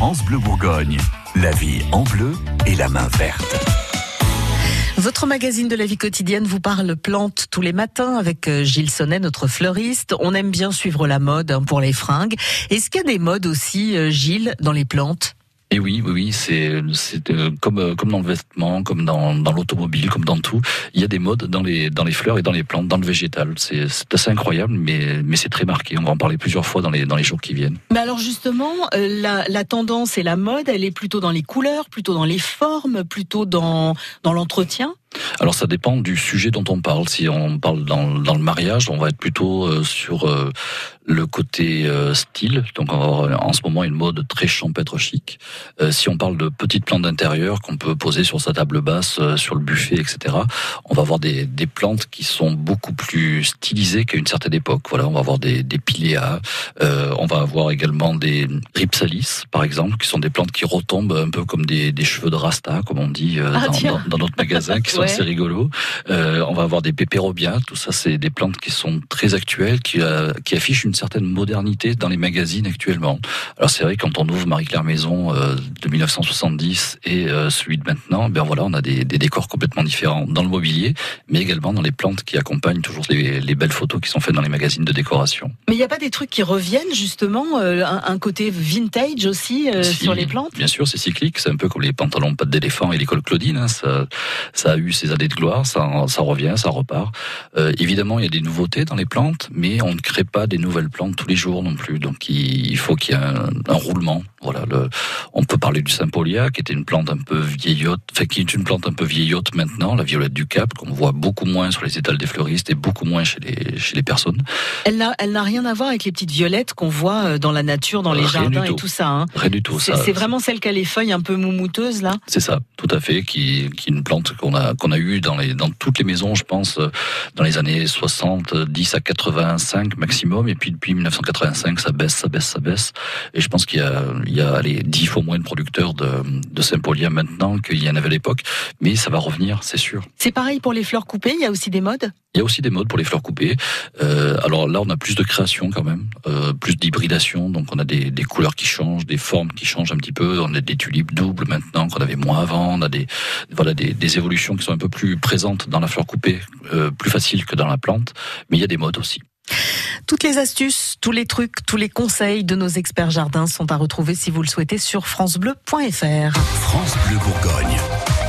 France Bleu Bourgogne. La vie en bleu et la main verte. Votre magazine de la vie quotidienne vous parle plantes tous les matins avec euh, Gilles Sonnet, notre fleuriste. On aime bien suivre la mode hein, pour les fringues. Est-ce qu'il y a des modes aussi, euh, Gilles, dans les plantes? Et oui, oui, oui, c'est euh, comme euh, comme dans le vêtement, comme dans dans l'automobile, comme dans tout. Il y a des modes dans les dans les fleurs et dans les plantes, dans le végétal. C'est c'est assez incroyable, mais mais c'est très marqué. On va en parler plusieurs fois dans les dans les jours qui viennent. Mais alors justement, euh, la la tendance et la mode, elle est plutôt dans les couleurs, plutôt dans les formes, plutôt dans dans l'entretien? Alors ça dépend du sujet dont on parle. Si on parle dans, dans le mariage, on va être plutôt euh, sur euh, le côté euh, style. Donc on va avoir en ce moment une mode très champêtre chic. si on parle de petites plantes d'intérieur qu'on peut poser sur sa table basse, sur le buffet, etc., on va avoir des, des plantes qui sont beaucoup plus stylisées qu'à une certaine époque. Voilà, on va avoir des, des piléas, on va avoir également des ripsalis, par exemple, qui sont des plantes qui retombent un peu comme des, des cheveux de rasta, comme on dit ah, dans, dans, dans, notre magasin, qui sont c'est rigolo. Euh, on va avoir des pépérobias, tout ça, c'est des plantes qui sont très actuelles, qui, euh, qui affichent une certaine modernité dans les magazines actuellement. Alors c'est vrai quand on ouvre Marie-Claire Maison euh, de 1970 et euh, celui de maintenant, ben voilà, on a des, des, décors complètement différents dans le mobilier, mais également dans les plantes qui accompagnent toujours les, les belles photos qui sont faites dans les magazines de décoration. Mais il n'y a pas des trucs qui reviennent justement, euh, un, un, côté vintage aussi sur les plantes? Bien sûr, c'est cyclique, c'est un peu comme les pantalons pattes d'éléphant et l'école Claudine. Hein, ça, ça a eu ses années de gloire, ça, ça revient, ça repart. Euh, évidemment, il y a des nouveautés dans les plantes, mais on ne crée pas des nouvelles plantes tous les jours non plus. Donc il, faut qu'il y ait un, un, roulement. Voilà, le, on peut parler du Sympolia, qui était une plante un peu vieillotte, enfin qui est une plante un peu vieillotte maintenant, la violette du Cap, qu'on voit beaucoup moins sur les étals des fleuristes et beaucoup moins chez les, chez les personnes. Elle n'a n'a rien à voir avec les petites violettes qu'on voit euh, dans la nature, dans les jardins et tout ça. Hein. Rien du tout. C'est vraiment celle qui a les feuilles un peu moumouteuses là. C'est ça, tout à fait, qui, qui est une plante qu'on a qu'on a eu dans les dans toutes les maisons, je pense, euh, dans les années 70 à 85 maximum, et puis depuis 1985, ça baisse, ça baisse, ça baisse. Et je pense qu'il y a il y a les dix fois moins de producteurs de, de Saint-Paulien maintenant qu'il y en avait à l'époque, mais ça va revenir, c'est sûr. C'est pareil pour les fleurs coupées, il y a aussi des modes? Il y a aussi des modes pour les fleurs coupées. Euh, alors là, on a plus de création quand même, euh, plus d'hybridation, donc on a des, des, couleurs qui changent, des formes qui changent un petit peu, on a des tulipes doubles maintenant qu'on avait moins avant, on a des, voilà, des, des, évolutions qui sont un peu plus présentes dans la fleur coupée, euh, plus faciles que dans la plante, mais il y a des modes aussi. Toutes les astuces, tous les trucs, tous les conseils de nos experts jardins sont à retrouver si vous le souhaitez sur francebleu.fr. France Bleu Bourgogne.